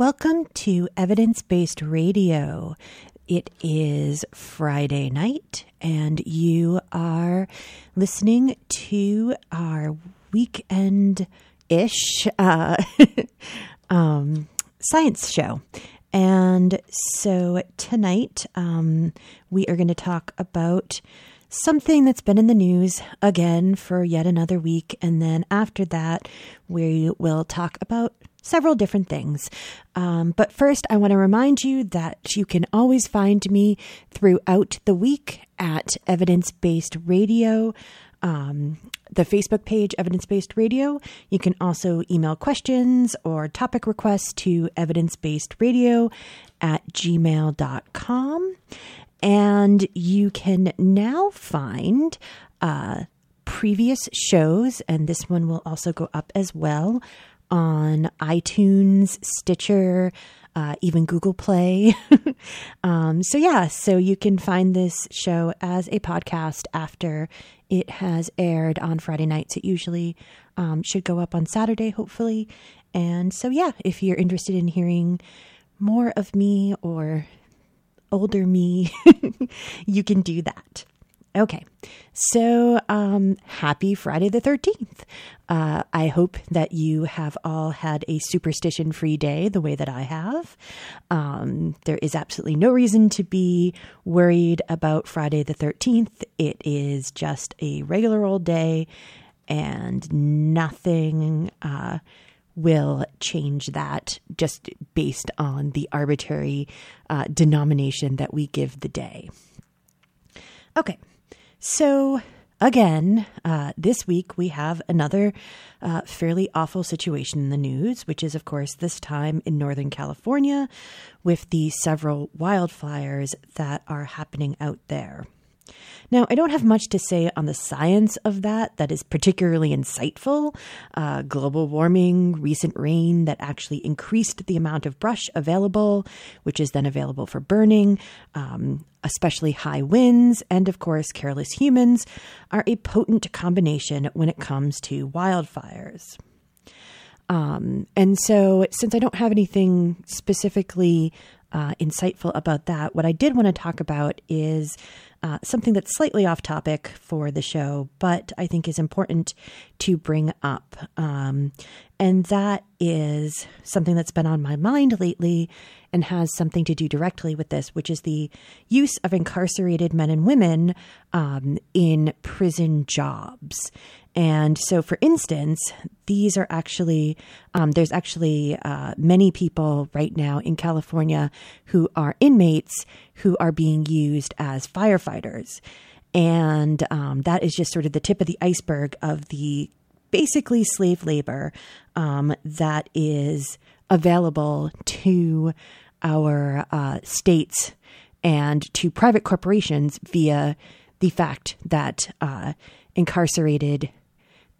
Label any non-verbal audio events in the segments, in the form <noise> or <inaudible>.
Welcome to Evidence Based Radio. It is Friday night, and you are listening to our weekend ish uh, <laughs> um, science show. And so tonight, um, we are going to talk about something that's been in the news again for yet another week. And then after that, we will talk about several different things. Um, but first, I want to remind you that you can always find me throughout the week at Evidence Based Radio. Um, the Facebook page, Evidence Based Radio. You can also email questions or topic requests to evidencebasedradio at gmail.com. And you can now find uh, previous shows, and this one will also go up as well on iTunes, Stitcher, uh, even Google Play. <laughs> um, so, yeah, so you can find this show as a podcast after it has aired on Friday nights. It usually um, should go up on Saturday, hopefully. And so, yeah, if you're interested in hearing more of me or older me, <laughs> you can do that. Okay, so um, happy Friday the 13th. Uh, I hope that you have all had a superstition free day the way that I have. Um, there is absolutely no reason to be worried about Friday the 13th. It is just a regular old day, and nothing. Uh, will change that just based on the arbitrary uh, denomination that we give the day. Okay, so, again, uh, this week we have another uh, fairly awful situation in the news, which is, of course, this time in Northern California with the several wildfires that are happening out there. Now, I don't have much to say on the science of that that is particularly insightful. Uh, global warming, recent rain that actually increased the amount of brush available, which is then available for burning, um, especially high winds, and of course, careless humans are a potent combination when it comes to wildfires. Um, and so, since I don't have anything specifically uh, insightful about that, what I did want to talk about is uh, something that's slightly off topic for the show, but I think is important to bring up. Um, and that is something that's been on my mind lately and has something to do directly with this, which is the use of incarcerated men and women um, in prison jobs. And so, for instance, these are actually, um, there's actually uh, many people right now in California who are inmates who are being used as firefighters. And um, that is just sort of the tip of the iceberg of the basically slave labor um, that is available to our uh, states and to private corporations via the fact that uh, incarcerated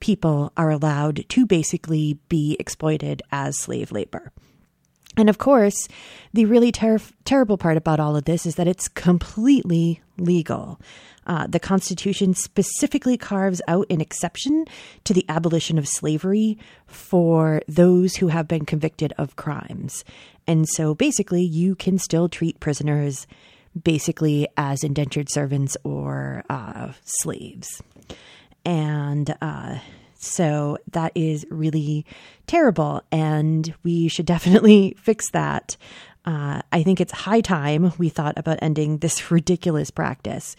people are allowed to basically be exploited as slave labor. And of course, the really ter- terrible part about all of this is that it's completely legal. Uh, the Constitution specifically carves out an exception to the abolition of slavery for those who have been convicted of crimes. And so basically, you can still treat prisoners basically as indentured servants or uh, slaves. And uh, so that is really terrible, and we should <laughs> definitely fix that. Uh, I think it's high time we thought about ending this <laughs> ridiculous practice.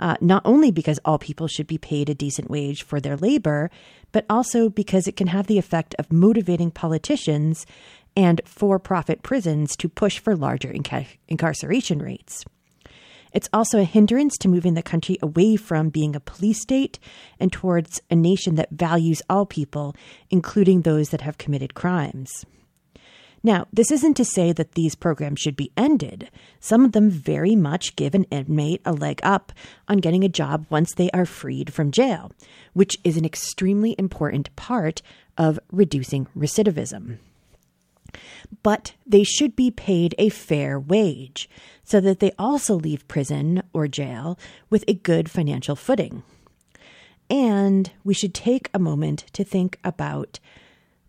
Uh, not only because all people should be paid a decent wage for their labor, but also because it can have the effect of motivating politicians and for profit prisons to push for larger inca- incarceration rates. It's also a hindrance to moving the country away from being a police state and towards a nation that values all people, including those that have committed crimes. Now, this isn't to say that these programs should be ended. Some of them very much give an inmate a leg up on getting a job once they are freed from jail, which is an extremely important part of reducing recidivism. But they should be paid a fair wage so that they also leave prison or jail with a good financial footing. And we should take a moment to think about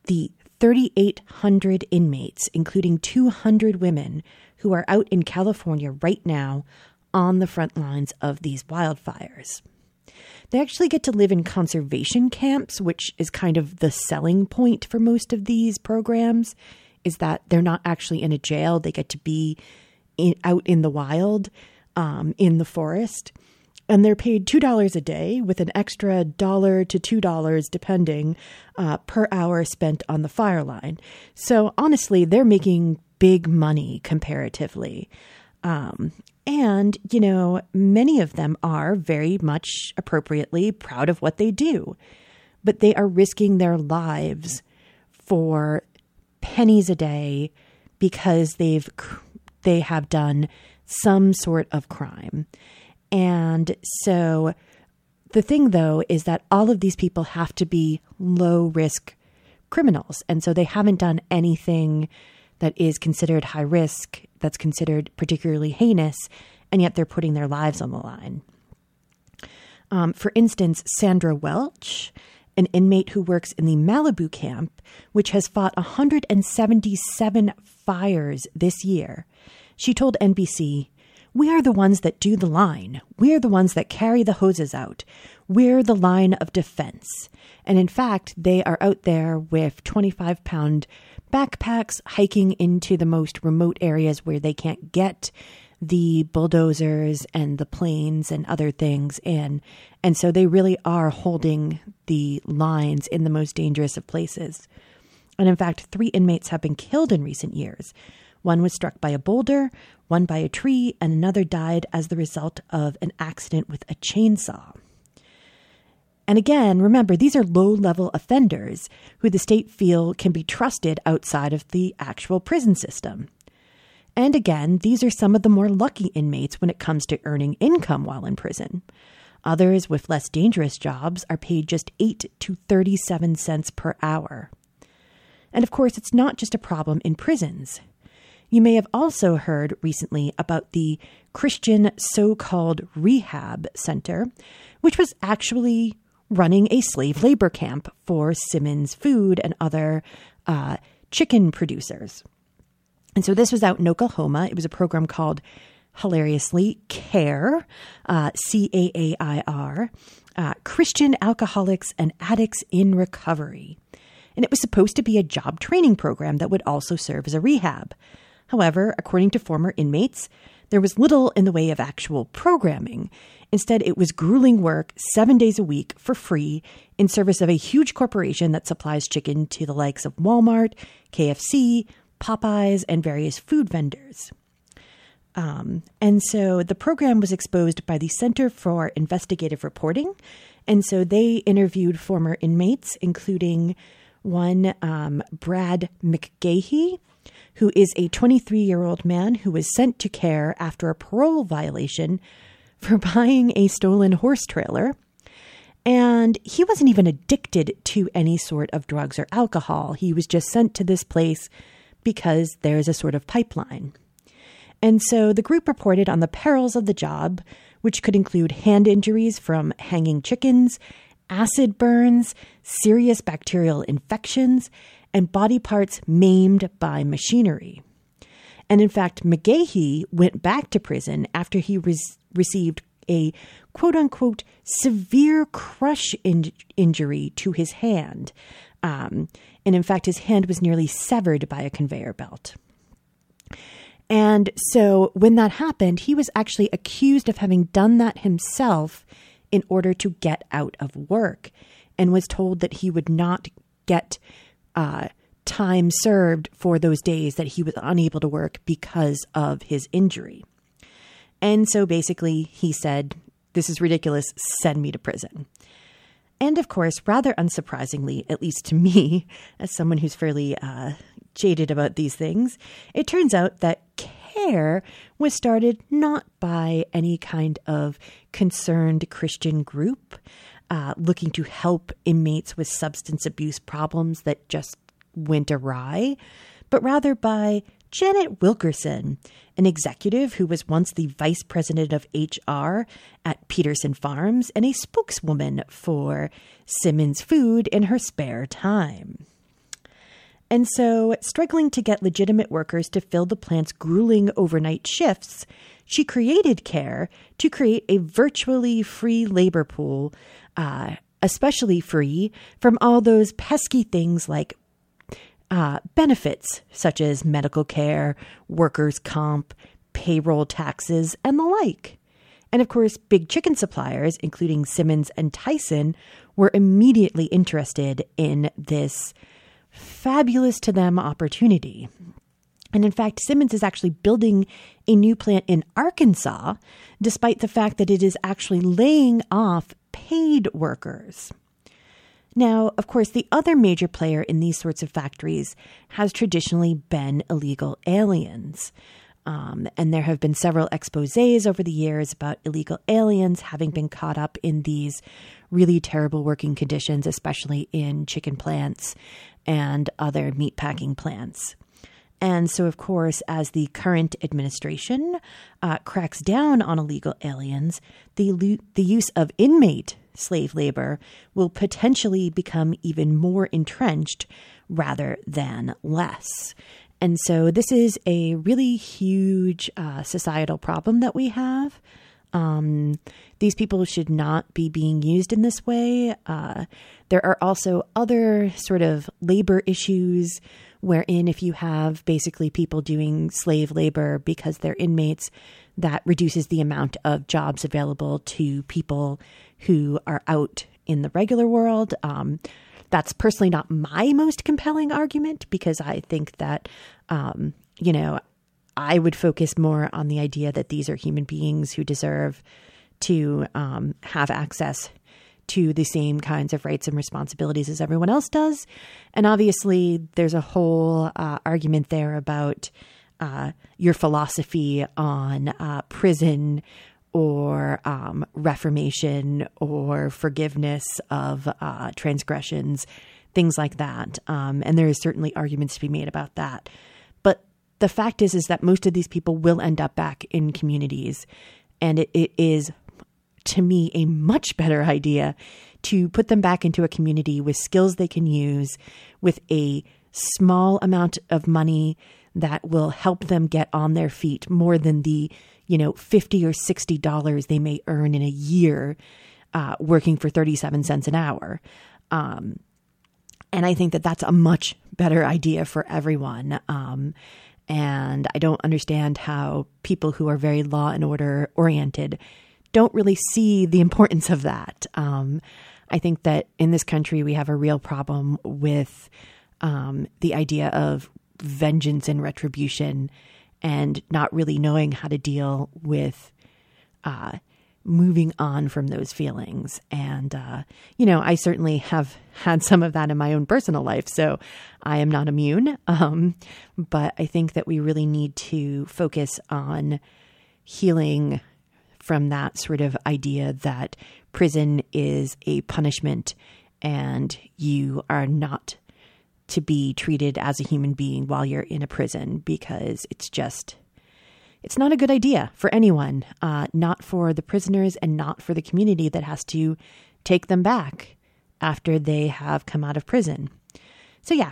the 3,800 inmates, including 200 women, who are out in California right now on the front lines of these wildfires. They actually get to live in conservation camps, which is kind of the selling point for most of these programs, is that they're not actually in a jail. They get to be in, out in the wild, um, in the forest. And they're paid $2 a day with an extra dollar to $2, depending, uh, per hour spent on the fire line. So honestly, they're making big money comparatively. Um, and, you know, many of them are very much appropriately proud of what they do, but they are risking their lives for pennies a day because they've they have done some sort of crime. And so the thing though is that all of these people have to be low risk criminals. And so they haven't done anything that is considered high risk, that's considered particularly heinous, and yet they're putting their lives on the line. Um, for instance, Sandra Welch, an inmate who works in the Malibu camp, which has fought 177 fires this year, she told NBC, We are the ones that do the line. We're the ones that carry the hoses out. We're the line of defense. And in fact, they are out there with 25 pound backpacks hiking into the most remote areas where they can't get the bulldozers and the planes and other things in. And so they really are holding the lines in the most dangerous of places. And in fact, three inmates have been killed in recent years. One was struck by a boulder, one by a tree, and another died as the result of an accident with a chainsaw. And again, remember, these are low level offenders who the state feel can be trusted outside of the actual prison system. And again, these are some of the more lucky inmates when it comes to earning income while in prison. Others with less dangerous jobs are paid just 8 to 37 cents per hour. And of course, it's not just a problem in prisons. You may have also heard recently about the Christian so called rehab center, which was actually running a slave labor camp for Simmons Food and other uh, chicken producers. And so this was out in Oklahoma. It was a program called hilariously CARE, uh, C A A I R, uh, Christian Alcoholics and Addicts in Recovery. And it was supposed to be a job training program that would also serve as a rehab. However, according to former inmates, there was little in the way of actual programming. Instead, it was grueling work seven days a week for free in service of a huge corporation that supplies chicken to the likes of Walmart, KFC, Popeyes, and various food vendors. Um, and so the program was exposed by the Center for Investigative Reporting. And so they interviewed former inmates, including one um, Brad McGahey, who is a 23 year old man who was sent to care after a parole violation for <laughs> buying a stolen horse trailer. And he wasn't even addicted to any sort of drugs or alcohol. He was just sent to this place because there's a sort of pipeline. And so the group reported on the perils of the job, which could include hand injuries from hanging chickens, acid burns, serious bacterial infections, and body parts maimed by machinery. And in fact, McGahey went back to prison after he received a quote unquote severe crush in- injury to his hand. Um, and in fact, his hand was nearly severed by a conveyor belt. And so when that happened, he was actually accused of having done that himself in order to get out of work and was told that he would not get uh, time served for those days that he was unable to work because of his injury. And so basically, he said, This is ridiculous, send me to prison. And of course, rather unsurprisingly, at least to me, <laughs> as someone who's fairly uh, jaded about these things, it turns out that care was started not by any kind of concerned Christian group uh, looking to help inmates with substance abuse problems that just went awry, but rather by Janet Wilkerson, an executive who was once the vice president of HR at Peterson Farms and a spokeswoman for Simmons Food in her spare time. And so, struggling to get legitimate workers to fill the plant's grueling overnight shifts, she created CARE to create a virtually free labor pool, uh, especially free from all those pesky things like uh, benefits such as medical care, workers' comp, payroll taxes, and the like. And of course, big chicken suppliers, including Simmons and Tyson, were immediately interested in this fabulous to them opportunity. And in fact, Simmons is actually building a new plant in Arkansas, despite the fact that it is actually laying off paid workers. Now, of course, the other major player in these sorts of factories has traditionally been illegal aliens. Um, and there have been several exposes over the years about illegal aliens having been caught up in these really terrible working conditions, especially in chicken plants and other meatpacking plants. And so, of course, as the current administration uh, cracks down on illegal aliens, the, the use of inmate slave labor will potentially become even more entrenched rather than less. And so, this is a really huge uh, societal problem that we have. Um, these people should not be being used in this way. Uh, there are also other sort of labor issues wherein, if you have basically people doing slave labor because they're inmates, that reduces the amount of jobs available to people who are out in the regular world. Um, that's personally not my most compelling argument because I think that, um, you know, I would focus more on the idea that these are human beings who deserve to um, have access to the same kinds of rights and responsibilities as everyone else does. And obviously, there's a whole uh, argument there about uh, your philosophy on uh, prison or um, reformation or forgiveness of uh, transgressions, things like that. Um, and there is certainly arguments to be made about that. But the fact is, is that most of these people will end up back in communities, and it, it is, to me, a much better idea to put them back into a community with skills they can use, with a small amount of money that will help them get on their feet more than the you know, 50 or $60 they may earn in a year uh, working for 37 cents an hour. Um, and I think that that's a much better idea for everyone. Um, and I don't understand how people who are very law and order oriented don't really see the importance of that. Um, I think that in this country, we have a real problem with um, the idea of vengeance and retribution and not really knowing how to deal with uh, moving on from those feelings. And, uh, you know, I certainly have had some of that in my own personal life, so I am not immune. Um, but I think that we really need to focus on healing from that sort of idea that prison is a punishment and you are not to be treated as a human being while you're in a prison because it's just it's not a good idea for anyone, uh, not for the prisoners and not for the community that has to take them back after they have come out of prison. So, yeah.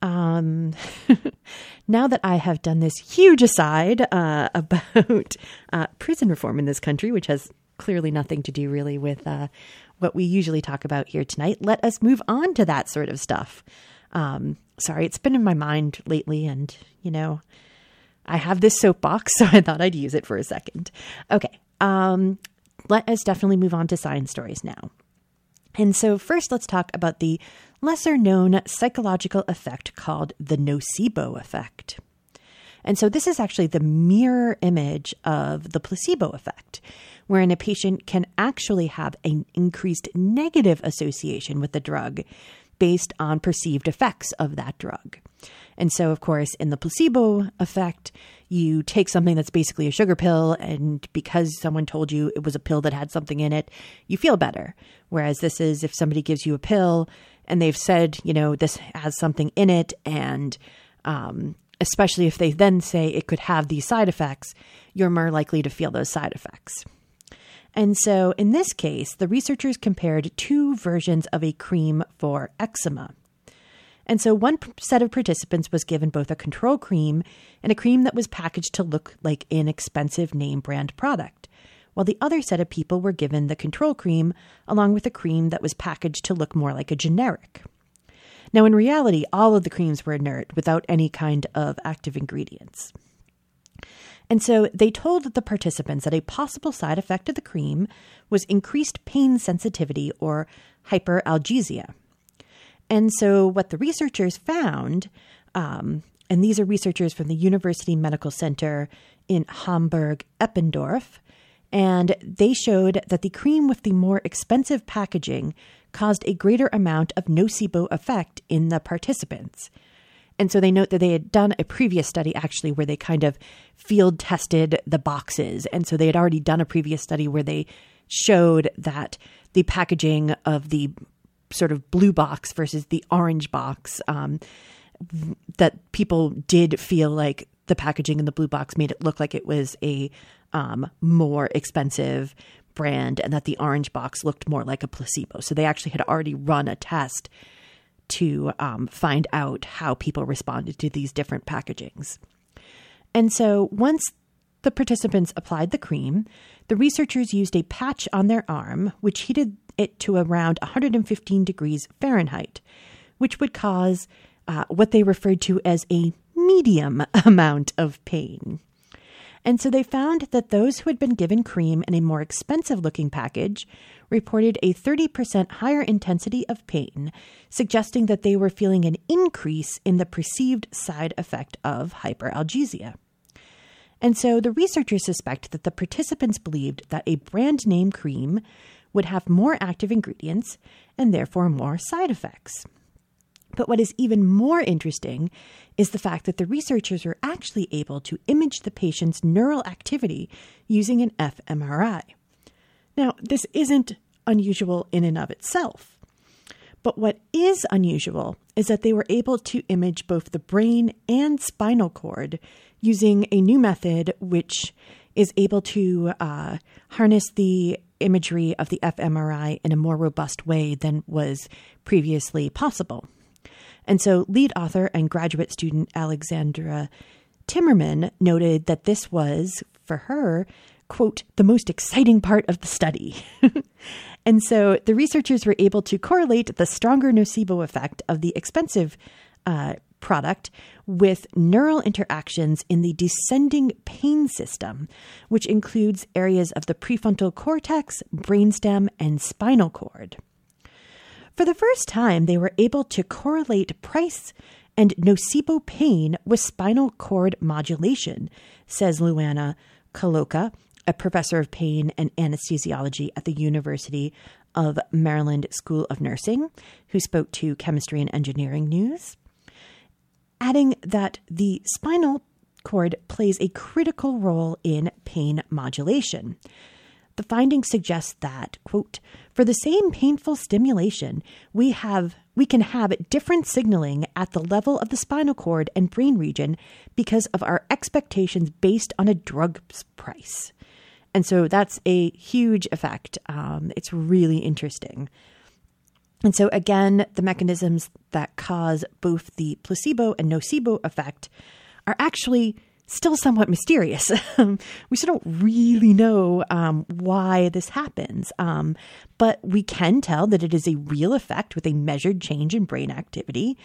Um, <laughs> now that I have done this huge aside uh, <laughs> about uh, prison reform in this country, which has clearly nothing to do really with uh, what we usually talk about here tonight, let us move on to that sort of stuff. Um, sorry, it's been in my mind lately, and you know, I have this soapbox, <laughs> so I thought I'd use it for a second. Okay, um, let us definitely move on to science stories now. And so, first, let's talk about the lesser known psychological effect called the nocebo effect. And so, this is actually the mirror image of the placebo effect, wherein a patient can actually have an increased negative association with the drug based on perceived effects of that drug. And so, of course, in the placebo effect, you take something that's basically a sugar pill, and because someone told you it was a pill that had something in it, you feel better. Whereas this is if somebody gives you a pill and they've said, you know, this has something in it, and um, especially if they then say it could have these side effects, you're more likely to feel those side effects. And so in this case, the researchers compared two versions of a cream for eczema. And so one set of participants was given both a control cream and a cream that was packaged to look like an expensive name brand product, while the other set of people were given the control cream along with a cream that was packaged to look more like a generic. Now, in reality, all of the creams were inert without any kind of active ingredients. And so they told the participants that a possible side effect of the cream was increased pain sensitivity or hyperalgesia. And so, what the researchers found, um, and these are researchers from the University Medical Center in Hamburg Eppendorf, and they showed that the cream with the more expensive packaging caused a greater amount of nocebo effect in the participants. And so they note that they had done a previous study actually where they kind of field tested the boxes. And so they had already done a previous study where they showed that the packaging of the sort of blue box versus the orange box, um, that people did feel like the packaging in the blue box made it look like it was a um, more expensive brand and that the orange box looked more like a placebo. So they actually had already run a test to um, find out how people responded to these different packagings. And so once the participants applied the cream, the researchers used a patch on their arm, which heated it to around 115 degrees Fahrenheit, which would cause uh, what they referred to as a medium <laughs> amount of pain. And so they found that those who had been given cream in a more expensive looking package reported a 30% higher intensity of pain, suggesting that they were feeling an increase in the perceived side effect of hyperalgesia. And so the researchers suspect that the participants believed that a brand name cream would have more active ingredients and therefore more side effects. But what is even more interesting is the fact that the researchers were actually able to image the patient's neural activity using an fMRI. Now, this isn't unusual in and of itself. But what is unusual is that they were able to image both the brain and spinal cord using a new method which is able to uh, harness the imagery of the fMRI in a more robust way than was previously possible. And so, lead author and graduate student Alexandra Tinnermann noted that this was, for her, quote, the most exciting part of the study. <laughs> and so the researchers were able to correlate the stronger nocebo effect of the expensive uh, product with neural interactions in the descending pain system, which includes areas of the prefrontal cortex, brainstem, and spinal cord. For the first time, they were able to correlate price and nocebo pain with spinal cord modulation, says Luana Colloca, a professor of pain and anesthesiology at the University of Maryland School of Nursing, who spoke to Chemistry and Engineering News, adding that the spinal cord plays a critical role in pain modulation. The findings suggest that, quote, for the same painful stimulation, we have we can have different signaling at the level of the spinal cord and brain region because of our expectations based on a drug's price. And so that's a huge effect. Um, it's really interesting. And so, again, the mechanisms that cause both the placebo and nocebo effect are actually still somewhat mysterious. <laughs> we still don't really know um, why this happens, um, but we can tell that it is a real effect with a measured change in brain activity.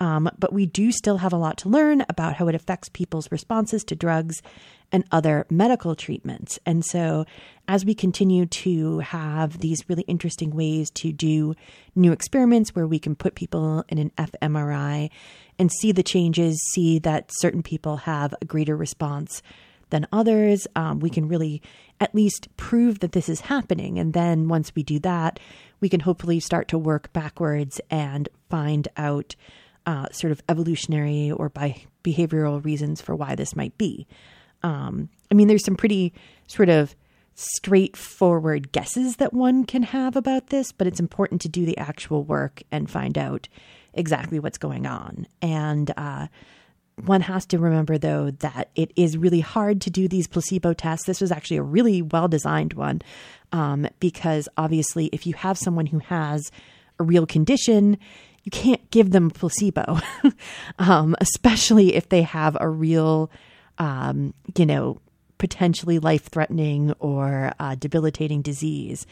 Um, but we do still have a lot to learn about how it affects people's responses to drugs and other medical treatments. And so, as we continue to have these really interesting ways to do new experiments where we can put people in an fMRI and see the changes, see that certain people have a greater response than others, um, we can really at least prove that this is happening. And then once we do that, we can hopefully start to work backwards and find out uh, sort of evolutionary or by behavioral reasons for why this might be. Um, I mean, there's some pretty sort of straightforward guesses that one can have about this, but it's important to do the actual work and find out exactly what's going on. And uh, one has to remember, though, that it is really hard to do these placebo tests. This was actually a really well designed one um, because obviously, if you have someone who has a real condition, you can't give them placebo, <laughs> um, especially if they have a real, um, you know, potentially life threatening or uh, debilitating disease.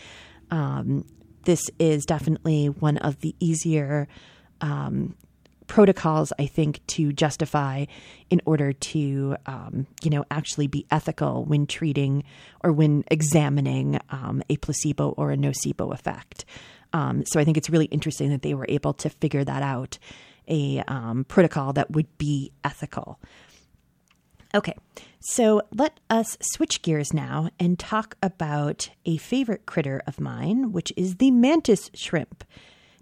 Um, this is definitely one of the easier um, protocols, I think, to justify in order to, um, you know, actually be ethical when treating or when examining um, a placebo or a nocebo effect. Um, so I think it's really interesting that they were able to figure that out, a um, protocol that would be ethical. Okay, so let us switch gears now and talk about a favorite critter of mine, which is the mantis shrimp.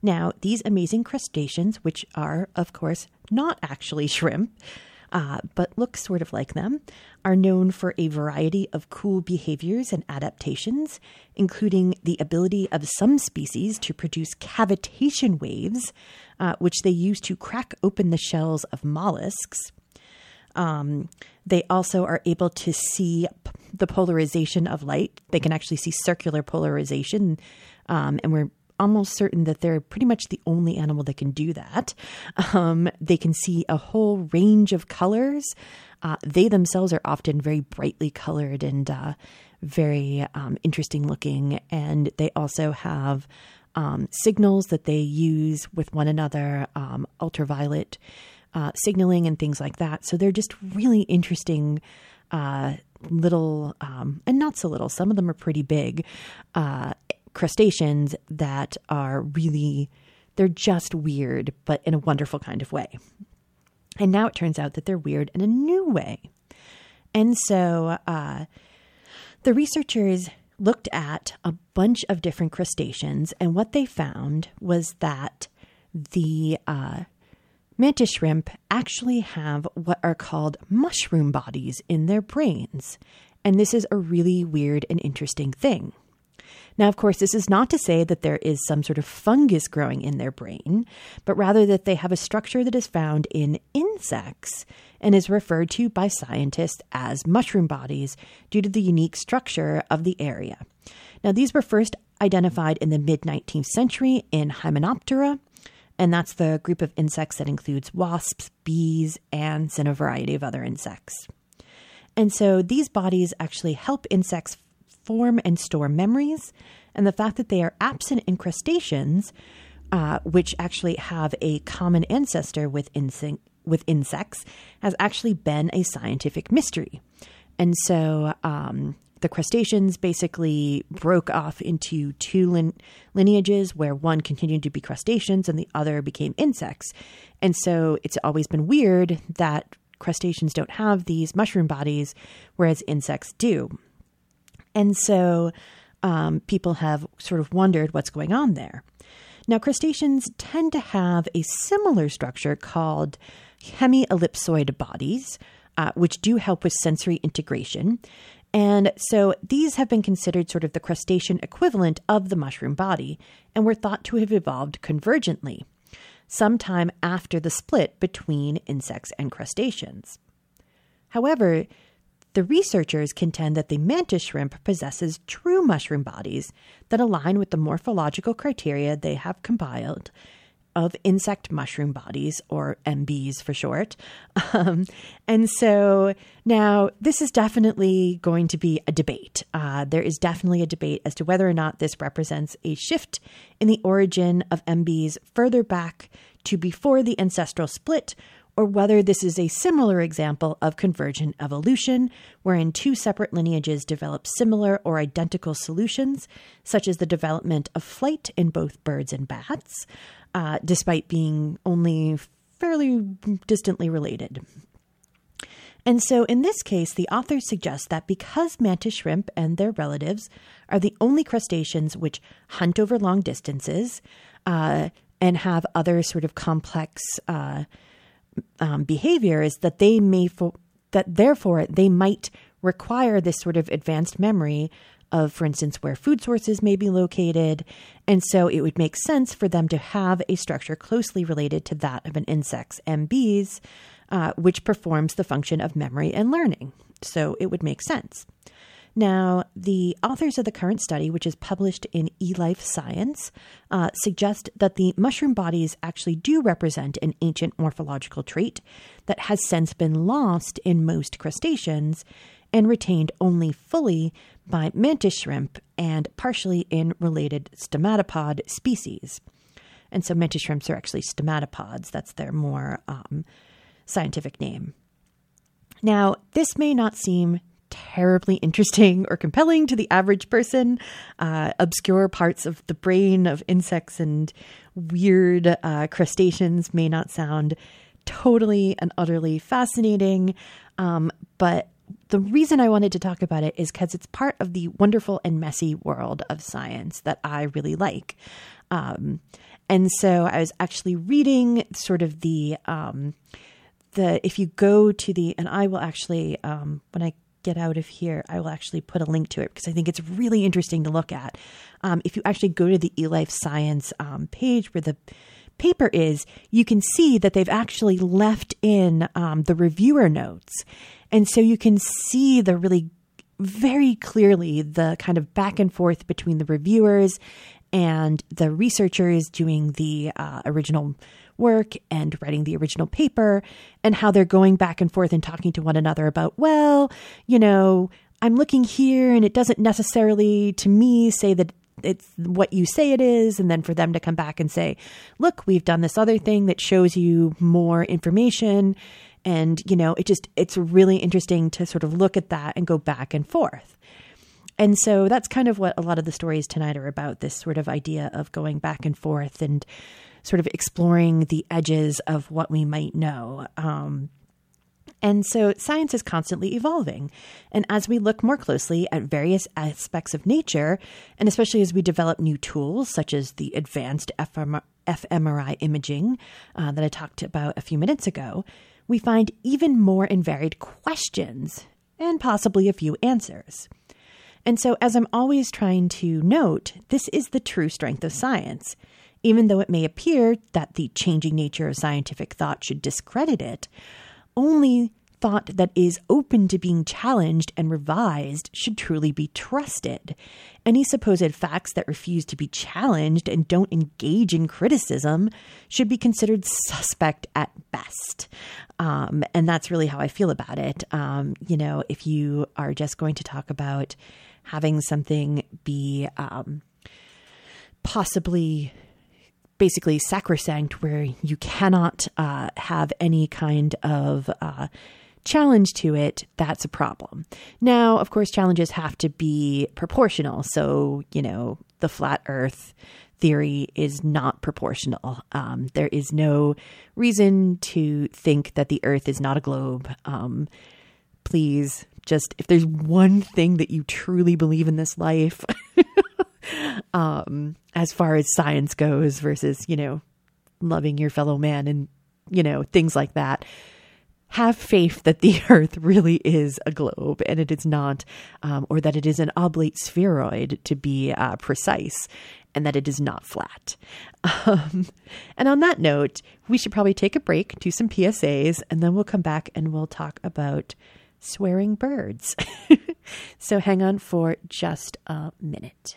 Now, these amazing crustaceans, which are, of course, not actually <laughs> shrimp, uh, but look sort of like them, are known for a variety of cool behaviors and adaptations, including the ability of some species to produce cavitation waves, uh, which they use to crack open the shells of mollusks. Um, they also are able to see p- the polarization of light. They can actually see circular polarization, um, and we're almost certain that they're pretty much the only animal that can do that. Um, they can see a whole range of colors. Uh, they themselves are often very brightly colored and uh, very um, interesting looking, and they also have um, signals that they use with one another, um, ultraviolet uh, signaling and things like that. So they're just really interesting uh, little, um, and not so little. Some of them are pretty big uh, crustaceans that are really, they're just weird, but in a wonderful kind of way. And now it turns out that they're weird in a new way. And so uh, the researchers looked at a bunch of different crustaceans, and what they found was that the uh, mantis shrimp actually have what are called mushroom bodies in their brains. And this is a really weird and interesting thing. Now, of course, this is not to say that there is some sort of fungus growing in their brain, but rather that they have a structure that is found in insects and is referred to by scientists as mushroom bodies due to the unique structure of the area. Now, these were first identified in the mid 19th century in Hymenoptera, and that's the group of insects that includes wasps, bees, ants, and a variety of other insects. And so these bodies actually help insects form and store memories, and the fact that they are absent in crustaceans, uh, which actually have a common ancestor with, inse- with insects, has actually been a scientific mystery. And so um, the crustaceans basically broke off into two lin- lineages where one continued to be crustaceans and the other became insects. And so it's always been weird that crustaceans don't have these mushroom bodies, whereas insects do. And so um, people have sort of wondered what's going on there. Now, crustaceans tend to have a similar structure called hemiellipsoid bodies, uh, which do help with sensory integration. And so these have been considered sort of the crustacean equivalent of the mushroom body and were thought to have evolved convergently, sometime after the split between insects and crustaceans. However, the researchers contend that the mantis shrimp possesses true mushroom bodies that align with the morphological criteria they have compiled of insect mushroom bodies, or MBs for short. Um, and so now this is definitely going to be a debate. Uh, there is definitely a debate as to whether or not this represents a shift in the origin of MBs further back to before the ancestral split or whether this is a similar example of convergent evolution, wherein two separate lineages develop similar or identical solutions, such as the development of flight in both birds and bats, uh, despite being only fairly distantly related. And so, in this case, the authors suggest that because mantis shrimp and their relatives are the only crustaceans which hunt over long distances uh, and have other sort of complex uh, um, behavior is that they may fo- that therefore they might require this sort of advanced memory of, for instance, where food sources may be located. And so it would make sense for them to have a structure closely related to that of an insect's MBs, uh, which performs the function of memory and learning. So it would make sense. Now, the authors of the current study, which is published in eLife Science, uh, suggest that the mushroom bodies actually do represent an ancient morphological trait that has since been lost in most crustaceans and retained only fully by mantis shrimp and partially in related stomatopod species. And so mantis shrimps are actually stomatopods. That's their more um, scientific name. Now, this may not seem terribly interesting or compelling to the average person. Uh, obscure parts of the brain of insects and weird uh, crustaceans may not sound totally and utterly fascinating. Um, but the reason I wanted to talk about it is because it's part of the wonderful and messy world of science that I really like. Um, and so I was actually reading sort of the um, the if you go to the and I will actually um, when I get out of here, I will actually put a link to it because I think it's really interesting to look at. Um, if you actually go to the eLife Science um, page where the paper is, you can see that they've actually left in um, the reviewer notes. And so you can see the really very clearly the kind of back and forth between the reviewers and the researchers doing the uh, original work and writing the original paper and how they're going back and forth and talking to one another about, well, you know, I'm looking here and it doesn't necessarily to me say that it's what you say it is. And then for them to come back and say look we've done this other thing that shows you more information. And you know it just it's really interesting to sort of look at that and go back and forth. And so that's kind of what a lot of the stories tonight are about this sort of idea of going back and forth and sort of exploring the edges of what we might know. Um, and so science is constantly evolving. And as we look more closely at various aspects of nature, and especially as we develop new tools such as the advanced fMRI imaging uh, that I talked about a few minutes ago, we find even more and varied questions and possibly a few answers. And so, as I'm always trying to note, this is the true strength of science. Even though it may appear that the changing nature of scientific thought should discredit it, only thought that is open to being challenged and revised should truly be trusted. Any supposed facts that refuse to be challenged and don't engage in criticism should be considered suspect at best. Um, and that's really how I feel about it. Um, you know, if you are just going to talk about having something be um, possibly basically sacrosanct where you cannot uh, have any kind of uh, challenge to it, that's a problem. Now, of course, challenges have to be proportional. So, you know, the flat earth theory is not proportional. Um, there is no reason to think that the earth is not a globe. Um, please, just if there's one thing that you truly believe in this life, <laughs> um, as far as science goes versus, you know, loving your fellow man and, you know, things like that. Have faith that the <laughs> Earth really is a globe and it is not, um, or that it is an oblate spheroid to be uh, precise, and that it is not flat. Um, and on that note, we should probably take a break, do some PSAs, and then we'll come back and we'll talk about swearing birds. <laughs> so hang on for just a minute.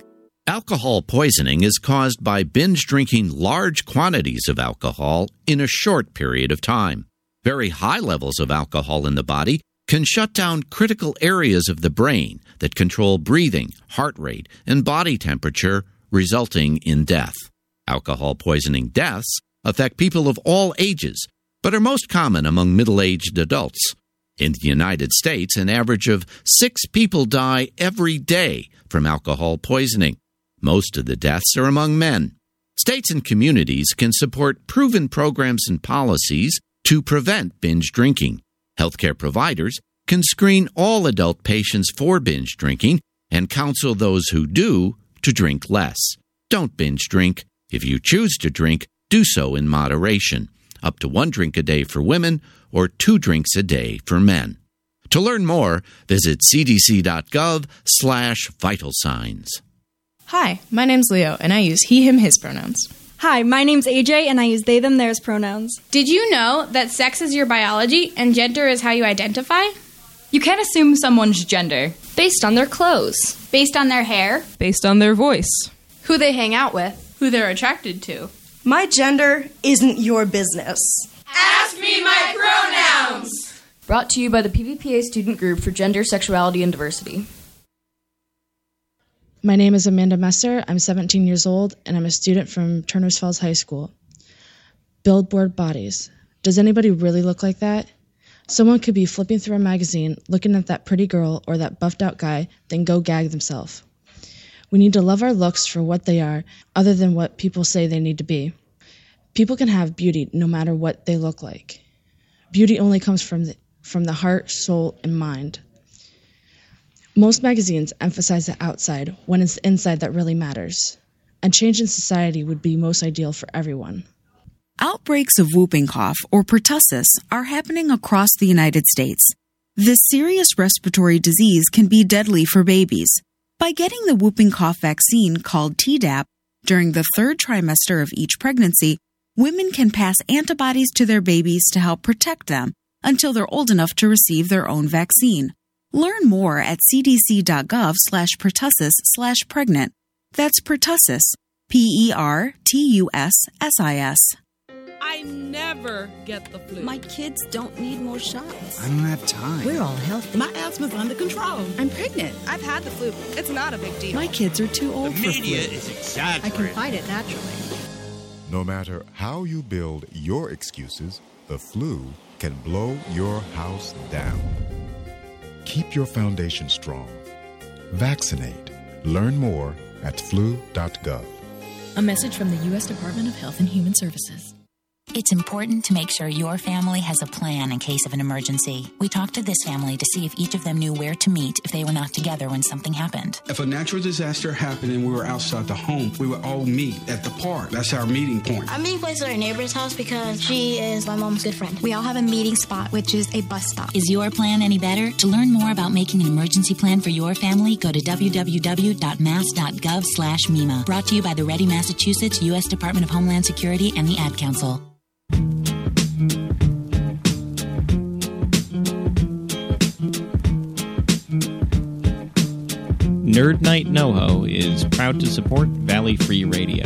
Alcohol poisoning is caused by binge drinking large quantities of alcohol in a short period of time. Very high levels of alcohol in the body can shut down critical areas of the brain that control breathing, heart rate, and body temperature, resulting in death. Alcohol poisoning deaths affect people of all ages, but are most common among middle aged adults. In the United States, an average of six people die every day from alcohol poisoning. Most of the deaths are among men. States and communities can support proven programs and policies to prevent binge drinking. Healthcare providers can screen all adult patients for binge drinking and counsel those who do to drink less. Don't binge drink. If you choose to drink, do so in moderation, up to one drink a day for women or two drinks a day for men. To learn more, visit cdc.gov slash vital signs. Hi, my name's Leo, and I use he, him, his pronouns. Hi, my name's AJ, and I use they, them, theirs pronouns. Did you know that sex is your biology and gender is how you identify? You can't assume someone's gender based on their clothes, based on their hair, based on their voice, who they hang out with, who they're attracted to. My gender isn't your business. Ask me my pronouns! Brought to you by the PVPA Student Group for Gender, Sexuality, and Diversity. My name is Amanda Messer. I'm 17 years old, and I'm a student from Turners Falls High School. Billboard bodies. Does anybody really look like that? Someone could be flipping through a magazine, looking at that pretty girl or that buffed out guy, then go gag themselves. We need to love our looks for what they are, other than what people say they need to be. People can have beauty no matter what they look like. Beauty only comes from the, from the heart, soul, and mind. Most magazines emphasize the outside when it's the inside that really matters. A change in society would be most ideal for everyone. Outbreaks of whooping cough or pertussis are happening across the United States. This serious respiratory disease can be deadly for babies. By getting the whooping cough vaccine called Tdap during the third trimester of each pregnancy, women can pass antibodies to their babies to help protect them until they're old enough to receive their own vaccine. Learn more at cdc.gov slash pertussis slash pregnant. That's pertussis, P-E-R-T-U-S-S-I-S. I never get the flu. My kids don't need more shots. I don't have time. We're all healthy. My asthma's under control. I'm pregnant. I've had the flu. It's not a big deal. My kids are too old the for flu. media is exaggerating. I can fight it naturally. No matter how you build your excuses, the flu can blow your house down. Keep your foundation strong. Vaccinate. Learn more at flu.gov. A message from the U.S. Department of Health and Human Services. It's important to make sure your family has a plan in case of an emergency. We talked to this family to see if each of them knew where to meet if they were not together when something happened. If a natural disaster happened and we were outside the home, we would all meet at the park. That's our meeting point. I'm meeting place at our neighbor's house because she is my mom's good friend. We all have a meeting spot, which is a bus stop. Is your plan any better? To learn more about making an emergency plan for your family, go to www.mass.gov slash MEMA. Brought to you by the Ready Massachusetts, U.S. Department of Homeland Security, and the Ad Council. Nerd Night NoHo is proud to support Valley Free Radio,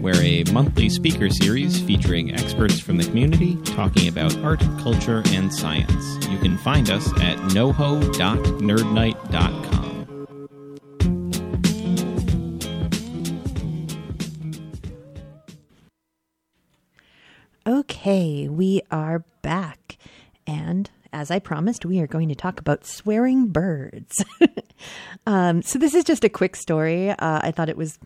where a monthly speaker series featuring experts from the community talking about art, culture, and science. You can find us at noho.nerdnight.com. Okay, we are back. And as I promised, we are going to talk about swearing birds. <laughs> um, so, this is just a quick story. Uh, I thought it was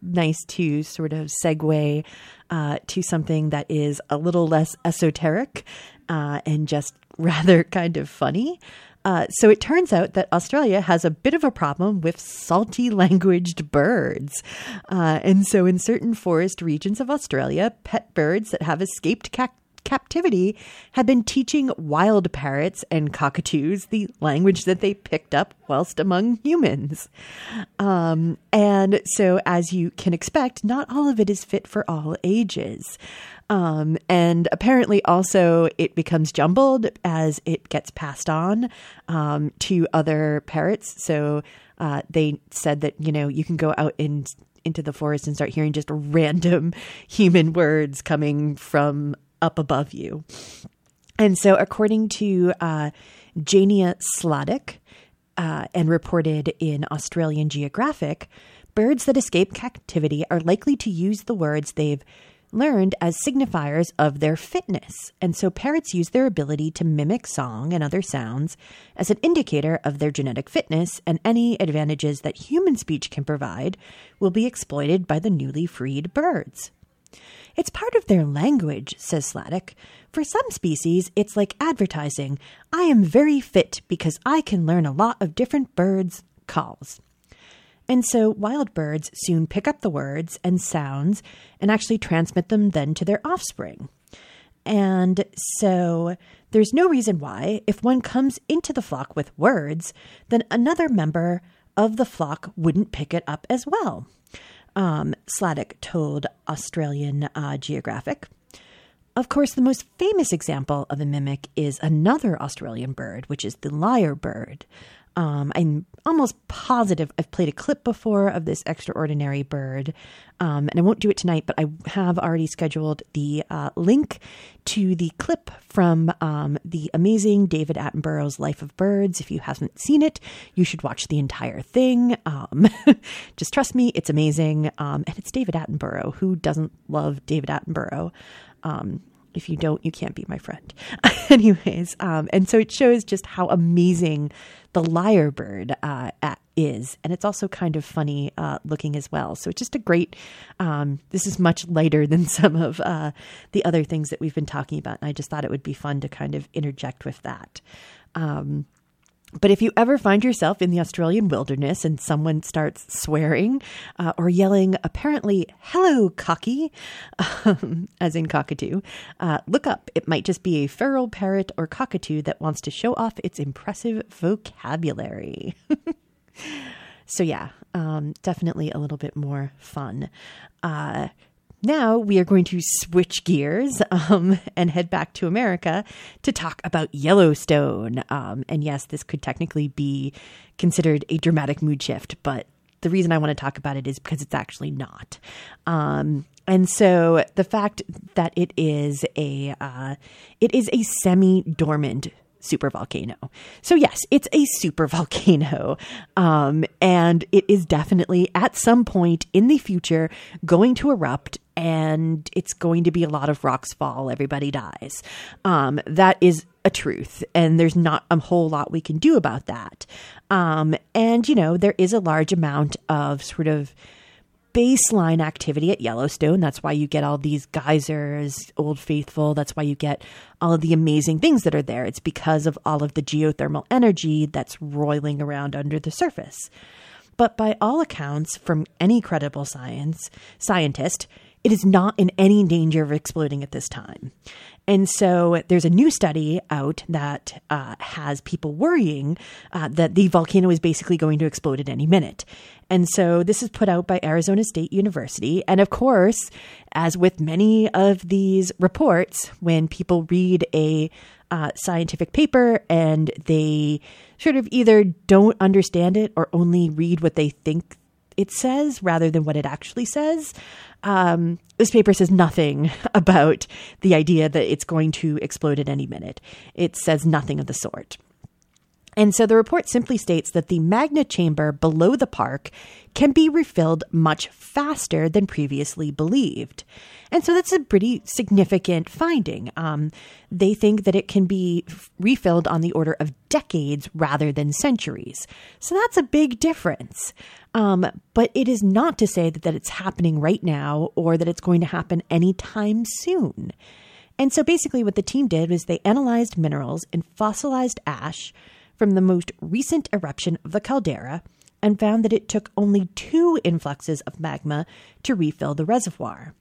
nice to sort of segue uh, to something that is a little less esoteric uh, and just <laughs> rather kind of funny. Uh, so it turns out that Australia has a bit of a problem with salty <laughs> languaged birds. Uh, and so in certain forest regions of Australia, pet birds that have escaped ca- captivity have been teaching wild parrots and cockatoos the language that they picked up whilst among humans. Um, and so, as you can expect, not all of it is fit for all ages. Um, and apparently, also, it becomes jumbled as it gets passed on um, to other parrots. So uh, they said that, you know, you can go out in, into the forest and start hearing just random <laughs> human words coming from up above you. And so, according to uh, Jaynia Sladek, uh, and reported in Australian Geographic, birds that escape captivity are likely to use the words they've learned as signifiers of their fitness. And so parrots use their ability to mimic song and other sounds as an indicator of their genetic fitness, and any advantages that human speech can provide will be exploited by the newly freed birds. It's part of their language, says Sladek. For some species, it's like advertising. I am very fit because I can learn a lot of different birds' calls. And so wild birds soon pick up the words and sounds and actually transmit them then to their offspring. And so there's no reason why, if one comes into the flock with words, then another member of the flock wouldn't pick it up as well. Um, Sladek told Australian uh, Geographic. Of course, the most famous example of a mimic is another Australian bird, which is the lyre bird. Um, I'm almost positive I've played a clip before of this extraordinary bird, um, and I won't do it tonight, but I have already scheduled the uh, link to the clip from um, the amazing David Attenborough's Life of Birds. If you haven't seen it, you should watch the entire thing. Um, <laughs> just trust me, it's amazing. Um, and it's David Attenborough. Who doesn't love David Attenborough? Um, if you don't, you can't be my friend. <laughs> Anyways, um, and so it shows just how amazing the lyrebird uh, is, and it's also kind of funny uh, looking as well. So it's just a great. Um, this is much lighter <laughs> than some of uh, the other things that we've been talking about, and I just thought it would be fun to kind of interject with that. Um, but if you ever find yourself in the Australian wilderness and someone starts swearing uh, or yelling, apparently, hello, cocky, um, <laughs> as in cockatoo, uh, look up. It might just be a feral parrot or cockatoo that wants to show off its impressive vocabulary. <laughs> so, yeah, um, definitely a little bit more fun. Uh, now we are going to switch gears um, and head back to America to talk about Yellowstone. Um, and yes, this could technically be considered a dramatic mood shift, but the reason I want to talk about it is because it's actually not. Um, and so the fact that it is a uh, it is a semi dormant super volcano. So yes, it's a super volcano. <laughs> Um, and it is definitely at some point in the future going to erupt and it's going to be a lot of rocks fall, everybody dies. Um, that is a truth, and there's not a whole lot we can do about that. Um, and, you know, there is a large amount of sort of baseline activity at Yellowstone. That's why you get all these geysers, Old Faithful. That's why you get all of the amazing things that are there. It's because of all of the geothermal energy that's roiling around under the surface. But by all accounts, from any credible science scientist, it is not in any danger of exploding at this time. And so there's a new study out that uh, has people worrying uh, that the volcano is basically going to explode at any minute. And so this is put out by Arizona State University. And of course, as with many of these reports, when people read a uh, scientific paper and they sort of either don't understand it or only read what they think it says rather than what it actually says, um, this paper says nothing <laughs> about the idea that it's going to explode at any minute. It says nothing of the sort. And so the report simply states that the magma chamber below the park can be refilled much faster than previously believed. And so that's a pretty significant finding. Um, they think that it can be refilled on the order of decades rather than centuries. So that's a big difference. Um, but it is not to say that, that it's happening right now or that it's going to happen anytime soon. And so basically, what the team did was they analyzed minerals in fossilized ash from the most recent eruption of the caldera and found that it took only two influxes of magma to refill the reservoir.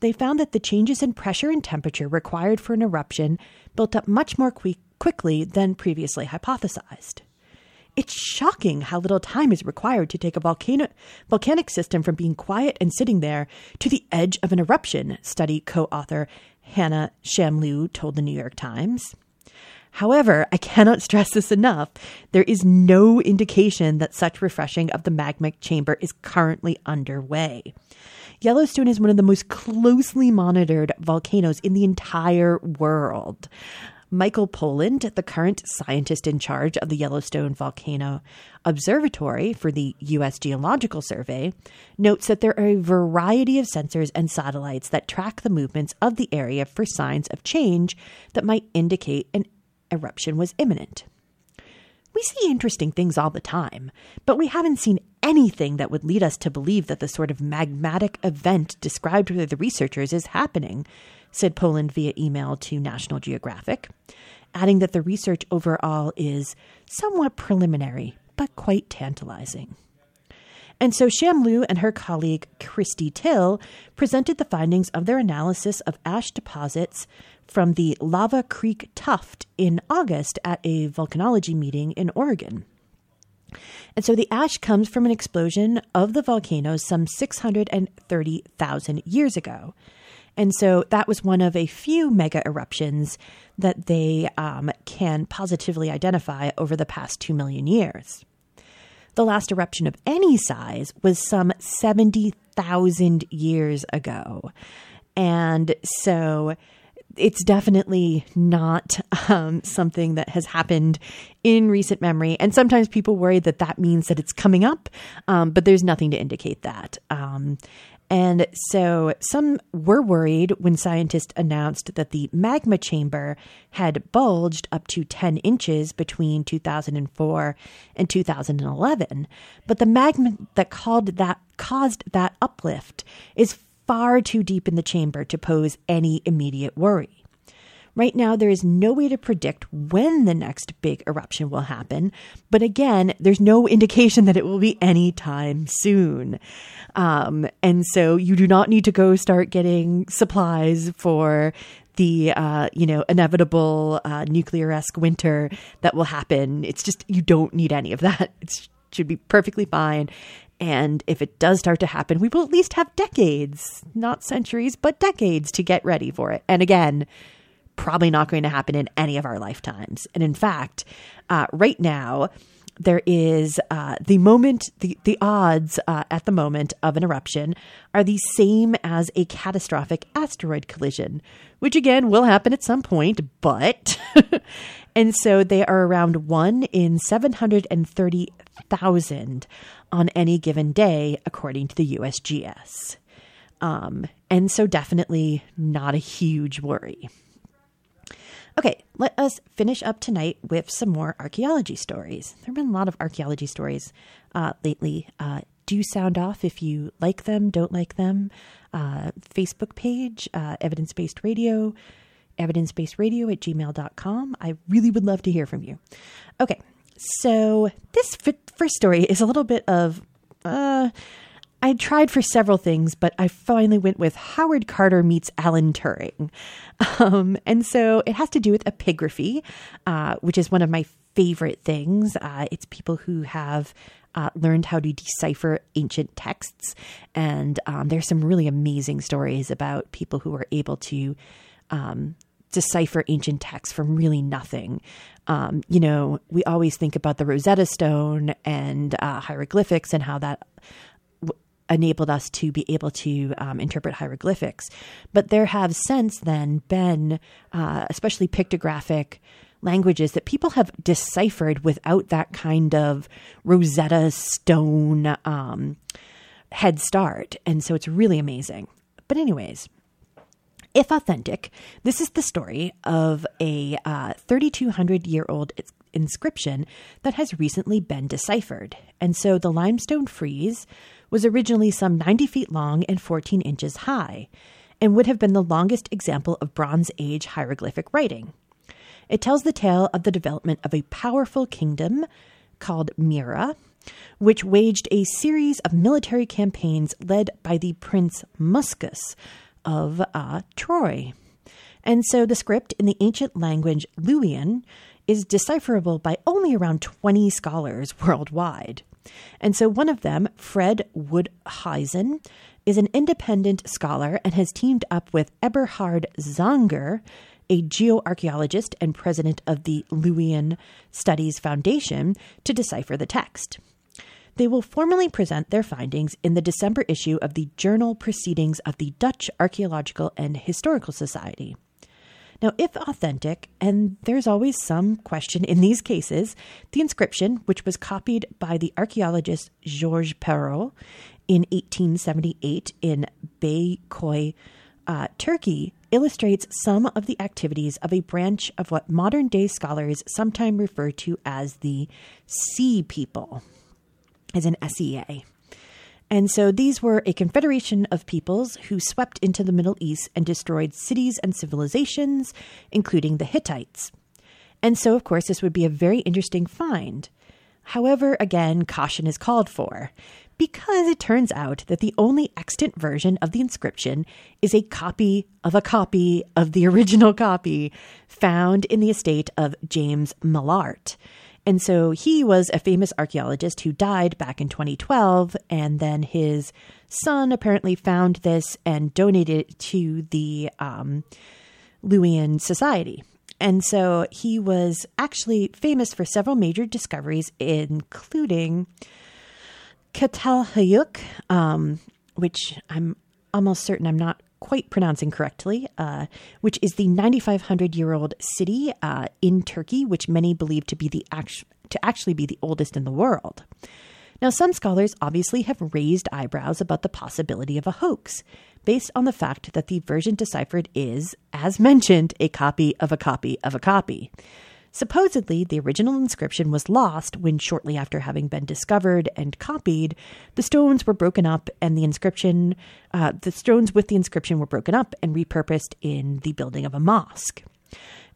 They found that the changes in pressure and temperature required for an eruption built up much more qui- quickly than previously hypothesized. It's shocking how little time is required to take a volcano, volcanic system from being quiet and sitting there to the edge of an eruption, study co author Hannah Shamloo told the New York Times. However, I cannot stress this enough. There is no indication that such refreshing of the magma chamber is currently underway. Yellowstone is one of the most closely monitored volcanoes in the entire world. Michael Poland, the current scientist in charge of the Yellowstone Volcano Observatory for the U.S. Geological Survey, notes that there are a variety of sensors and satellites that track the movements of the area for signs of change that might indicate an eruption was imminent. We see interesting things all the time, but we haven't seen anything that would lead us to believe that the sort of magmatic event described by the researchers is happening, said Poland via email to National Geographic, adding that the research overall is somewhat preliminary, but quite tantalizing. And so Shamloo and her colleague Christy Till presented the findings of their analysis of ash deposits from the Lava Creek Tuff in August at a volcanology meeting in Oregon. And so the ash comes from an explosion of the volcano some 630,000 years ago. And so that was one of a few mega eruptions that they um, can positively identify over the past 2 million years. The last eruption of any size was some 70,000 years ago. And so it's definitely not um, something that has happened in recent memory. And sometimes people worry that that means that it's coming up, um, but there's nothing to indicate that. Um, and so some were worried when scientists announced that the magma chamber had bulged up to 10 inches between 2004 and 2011. But the magma that that caused that uplift is far too deep in the chamber to pose any immediate worry. Right now, there is no way to predict when the next big eruption will happen, but again, there's no indication that it will be anytime soon. Um, and so you do not need to go start getting supplies for the uh, you know inevitable uh, nuclear esque winter that will happen. It's just you don't need any of that. <laughs> It should be perfectly fine. And if it does start to happen, we will at least have decades, not centuries, but decades to get ready for it. And again, probably not going to happen in any of our lifetimes. And in fact, uh, right now, there is uh, the moment, the, the odds uh, at the moment of an eruption are the same as a catastrophic asteroid collision, which again will happen at some point, but. <laughs> and so they are around one in 730,000 on any given day, according to the USGS. Um, and so definitely not a huge worry. Okay, let us finish up tonight with some more archaeology stories. There have been a lot of archaeology stories uh, lately. Uh, do sound off if you like them, don't like them. Uh, Facebook page, uh, Evidence Based Radio, evidence based radio at gmail.com. I really would love to hear from you. Okay, so this first story is a little bit of. Uh, I tried for several things, but I finally went with Howard Carter meets Alan Turing. Um, and so it has to do with epigraphy, uh, which is one of my favorite things. Uh, it's people who have uh, learned how to decipher ancient texts. And um, there's some really amazing stories about people who are able to um, decipher ancient texts from really nothing. Um, you know, we always think about the Rosetta Stone and uh, hieroglyphics and how that enabled us to be able to um, interpret hieroglyphics. But there have since then been, uh, especially pictographic languages, that people have deciphered without that kind of Rosetta Stone um, head start. And so it's really amazing. But, anyways, if authentic, this is the story of a uh, 3,200 year old inscription that has recently been deciphered. And so the limestone frieze was originally some 90 feet long and 14 inches high, and would have been the longest example of Bronze Age hieroglyphic writing. It tells the tale of the development of a powerful kingdom called Mira, which waged a series of military campaigns led by the Prince Muscus of uh, Troy. And so the script in the ancient language Luwian is decipherable by only around 20 scholars <laughs> worldwide. And so one of them, Fred Woudhuizen, is an independent scholar and has teamed up with Eberhard Zangger, a geoarchaeologist and president of the Luwian Studies Foundation, to decipher the text. They will formally present their findings in the December issue of the Journal Proceedings of the Dutch Archaeological and Historical Society. Now, if authentic, and there's always some question in these cases, the inscription, which was copied by the archaeologist Georges Perrot in 1878 in Bay uh, Turkey illustrates some of the activities of a branch of what modern day scholars sometimes refer to as the Sea People, as an SEA. And so these were a confederation of peoples who swept into the Middle East and destroyed cities and civilizations, including the Hittites. And so, of course, this would be a very interesting find. However, again, caution is called for because it turns out that the only extant version of the inscription is a copy of a copy of the <laughs> original copy found in the estate of James Mellaart. And so he was a famous archaeologist who died back in 2012, and then his son apparently found this and donated it to the um, Luwian Society. And so he was actually famous for several major discoveries, including Çatalhöyük, um, which I'm almost certain I'm not quite pronouncing correctly, uh, which is the 9,500 year old city uh, in Turkey, which many believe to be the act- to actually be the oldest in the world. Now, some scholars obviously have raised eyebrows about the possibility of a hoax, based on the fact that the version deciphered is, as mentioned, a copy of a copy of a copy. Supposedly, the original inscription was lost when, shortly after having been discovered and copied, the stones were broken up and the inscription, uh, the stones with the inscription were broken up and repurposed in the building of a mosque.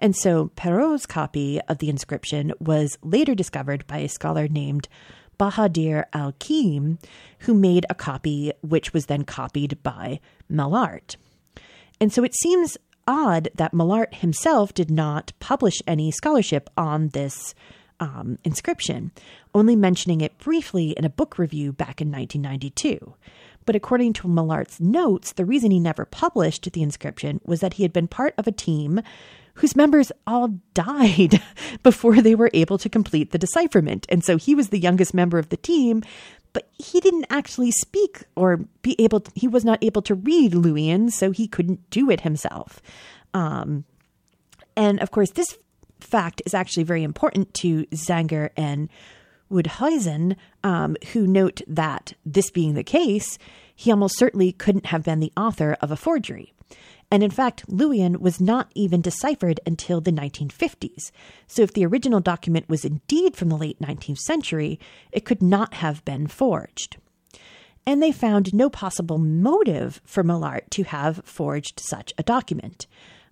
And so Perrot's copy of the inscription was later discovered by a scholar named Bahadir Alkim, who made a copy which was then copied by Mellaart. And so it seems odd that Mellaart himself did not publish any scholarship on this um, inscription, only mentioning it briefly in a book review back in 1992. But according to Mellaart's notes, the reason he never published the inscription was that he had been part of a team whose members all <laughs> died before they were able to complete the decipherment. And so he was the youngest member of the team, but he didn't actually speak or be able to, he was not able to read Luwian, so he couldn't do it himself. Um, and of course, this fact is actually very important to Zangger and Woudhuizen, um, who note that this being the case, he almost certainly couldn't have been the author of a forgery. And in fact, Luwian was not even deciphered until the 1950s. So if the original document was indeed from the late 19th century, it could not have been forged. And they found no possible motive for Mellaart to have forged such a document.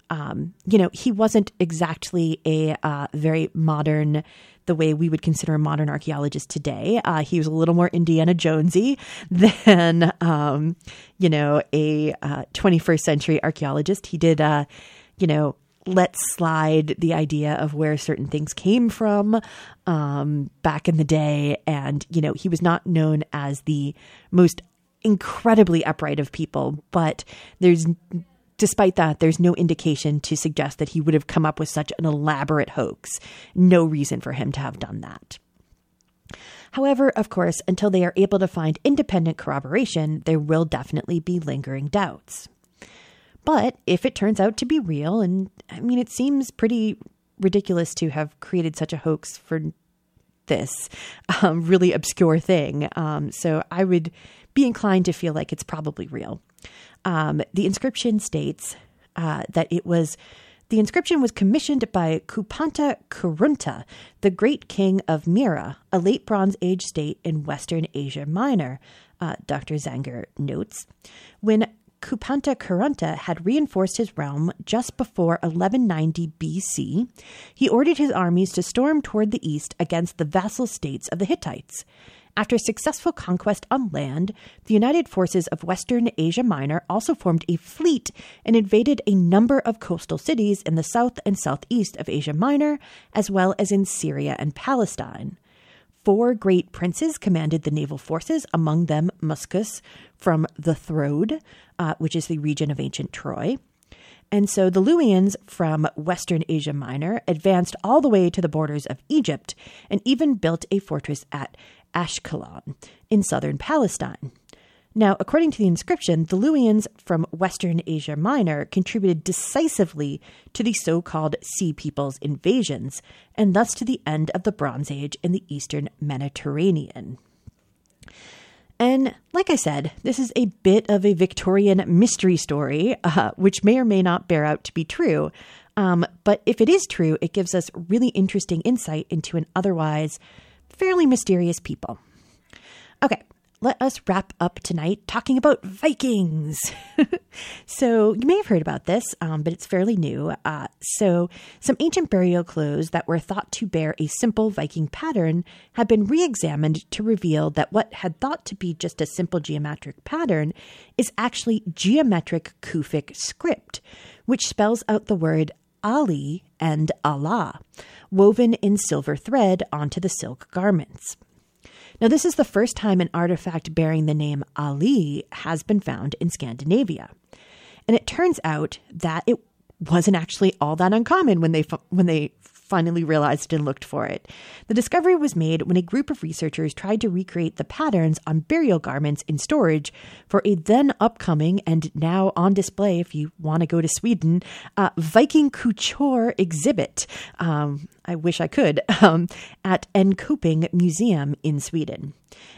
Um, you know, he wasn't exactly a uh, very modern the way we would consider a modern archaeologist today. Uh, he was a little more Indiana Jonesy <laughs> than, um, you know, a uh, 21st century archaeologist. He did, uh, you know, let slide the idea of where certain things came from um, back in the day. And, you know, he was not known as the most incredibly upright of people, but there's Despite that, there's no indication to suggest that he would have come up with such an elaborate hoax. No reason for him to have done that. However, of course, until they are able to find independent corroboration, there will definitely be lingering doubts. But if it turns out to be real, and I mean, it seems pretty ridiculous to have created such a hoax for this um, really obscure thing. Um, so I would be inclined to feel like it's probably real. Um, the inscription states uh, that it was the inscription was commissioned by Kupanta Kurunta, the great king of Mira, a late Bronze Age state in Western Asia Minor, uh, Dr. Zangger notes. When Kupanta Kurunta had reinforced his realm just before 1190 BC, he ordered his armies to storm toward the east against the vassal states of the Hittites. After successful conquest on land, the United Forces of Western Asia Minor also formed a fleet and invaded a number of coastal cities in the south and southeast of Asia Minor, as well as in Syria and Palestine. Four great princes commanded the naval forces, among them Muscus from the Troad, uh, which is the region of ancient Troy. And so the Luwians from Western Asia Minor advanced all the way to the borders of Egypt and even built a fortress at Ashkelon in southern Palestine. Now, according to the inscription, the Luwians from Western Asia Minor contributed decisively to the so called Sea Peoples' invasions, and thus to the end of the Bronze Age in the eastern Mediterranean. And like I said, this is a bit of a Victorian mystery story, uh, which may or may not bear out to be true. Um, but if it is true, it gives us really interesting insight into an otherwise fairly mysterious people. Okay, let us wrap up tonight talking about Vikings. <laughs> so, you may have heard about this, um, but it's fairly new. Uh, so, some ancient burial clothes that were thought to bear a simple Viking pattern have been re examined to reveal that what had thought to be just a simple geometric pattern is actually geometric Kufic script, which spells out the word Ali and Allah, woven in silver thread onto the silk garments. Now, this is the first time an artifact bearing the name Ali has been found in Scandinavia. And it turns out that it wasn't actually all that uncommon when they when they finally realized and looked for it. The discovery was made when a group of researchers tried to recreate the patterns on burial garments in storage for a then upcoming and now on display, if you want to go to Sweden, uh, Viking couture exhibit. Um, I wish I could, <laughs> um, at Enköping Museum in Sweden.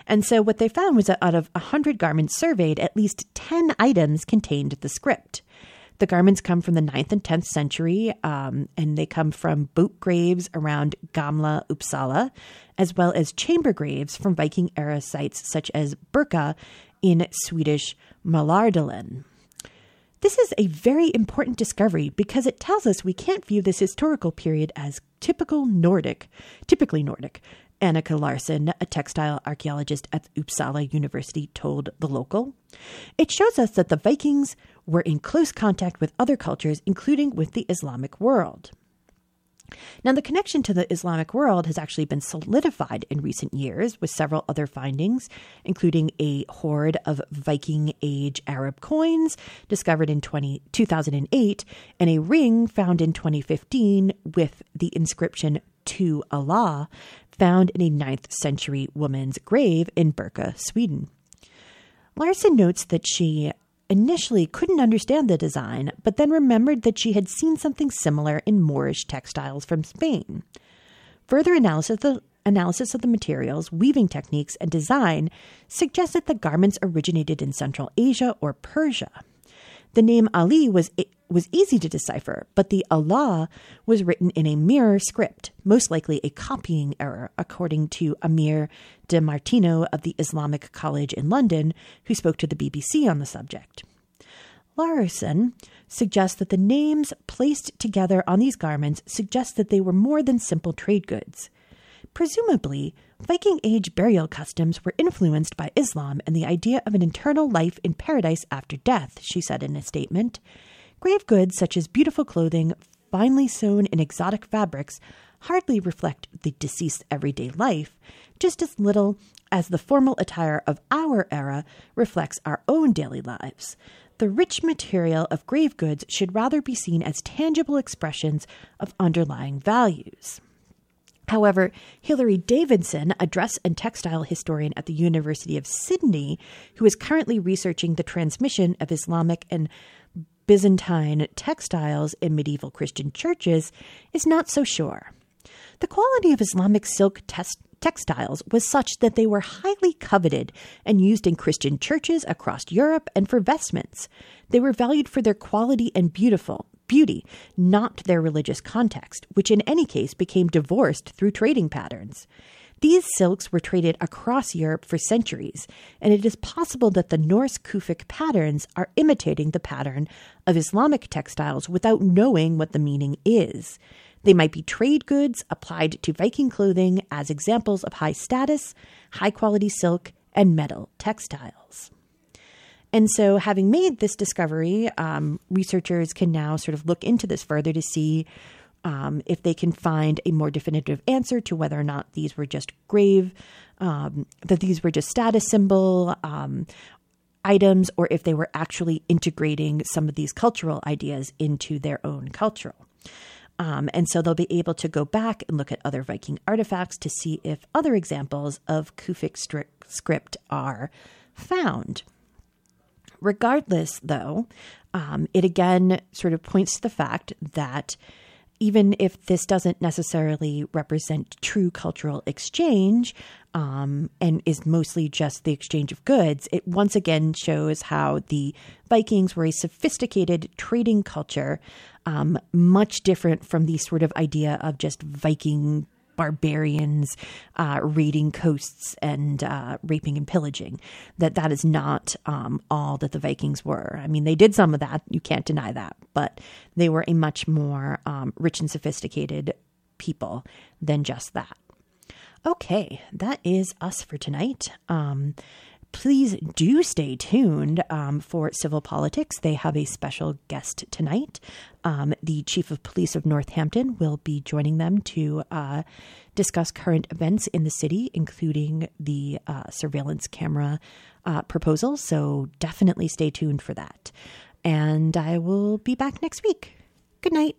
And so what they found was that out of 100 garments surveyed, at least 10 items contained the script. The garments come from the 9th and 10th century, um, and they come from boat graves around Gamla Uppsala, as well as chamber graves from Viking era sites such as Birka in Swedish Mälardalen. This is a very important discovery because it tells us we can't view this historical period as typical Nordic, typically Nordic, Annika Larsson, a textile archaeologist at Uppsala University, told The Local. It shows us that the Vikings were in close contact with other cultures, including with the Islamic world. Now, the connection to the Islamic world has actually been solidified in recent years with several other findings, including a hoard of Viking age Arab coins discovered in 20, 2008 and a ring found in 2015 with the inscription to Allah found in a 9th century woman's grave in Birka, Sweden. Larsson notes that she initially couldn't understand the design, but then remembered that she had seen something similar in Moorish textiles from Spain. Further analysis of the, analysis of the materials, weaving techniques, and design suggests that the garments originated in Central Asia or Persia. The name Ali was was easy to decipher, but the Allah was written in a mirror script, most likely a copying error, according to Amir de Martino of the Islamic College in London, who spoke to the BBC on the subject. Larsson suggests that the names placed together on these garments suggest that they were more than simple trade goods. Presumably, Viking age burial customs were influenced by Islam and the idea of an eternal life in paradise after death, she said in a statement. Grave goods such as beautiful clothing, finely sewn in exotic fabrics, hardly reflect the deceased's everyday life, just as little as the formal attire of our era reflects our own daily lives. The rich material of grave goods should rather be seen as tangible expressions of underlying values. However, Hilary Davidson, a dress and textile historian at the University of Sydney, who is currently researching the transmission of Islamic and Byzantine textiles in medieval Christian churches, is not so sure. The quality of Islamic silk textiles was such that they were highly coveted and used in Christian churches across Europe and for vestments. They were valued for their quality and beautiful beauty, not their religious context, which in any case became divorced through trading patterns. These silks were traded across Europe for centuries, and it is possible that the Norse Kufic patterns are imitating the pattern of Islamic textiles without knowing what the meaning is. They might be trade goods applied to Viking clothing as examples of high status, high quality silk, and metal textiles. And so, having made this discovery, um, researchers can now sort of look into this further to see um, if they can find a more definitive answer to whether or not these were just grave, um, that these were just status symbol um, items, or if they were actually integrating some of these cultural ideas into their own cultural. Um, and so they'll be able to go back and look at other Viking artifacts to see if other examples of Kufic script are found. Regardless, though, um, it again sort of points to the fact that even if this doesn't necessarily represent true cultural exchange um, and is mostly just the exchange of goods, it once again shows how the Vikings were a sophisticated trading culture, um, much different from the sort of idea of just Viking barbarians uh, raiding coasts and uh, raping and pillaging. That that is not um, all that the Vikings were. I mean, they did some of that. You can't deny that, but they were a much more um, rich and sophisticated people than just that. Okay, that is us for tonight. Um, please do stay tuned um, for civil politics. They have a special guest tonight. Um, the chief of police of Northampton will be joining them to uh, discuss current events in the city, including the uh, surveillance camera uh, proposal. So definitely stay tuned for that. And I will be back next week. Good night.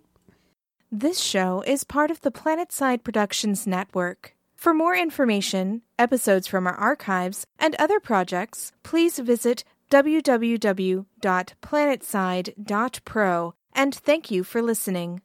This show is part of the Planetside Productions Network. For more information, episodes from our archives, and other projects, please visit www.planetside.pro and thank you for listening.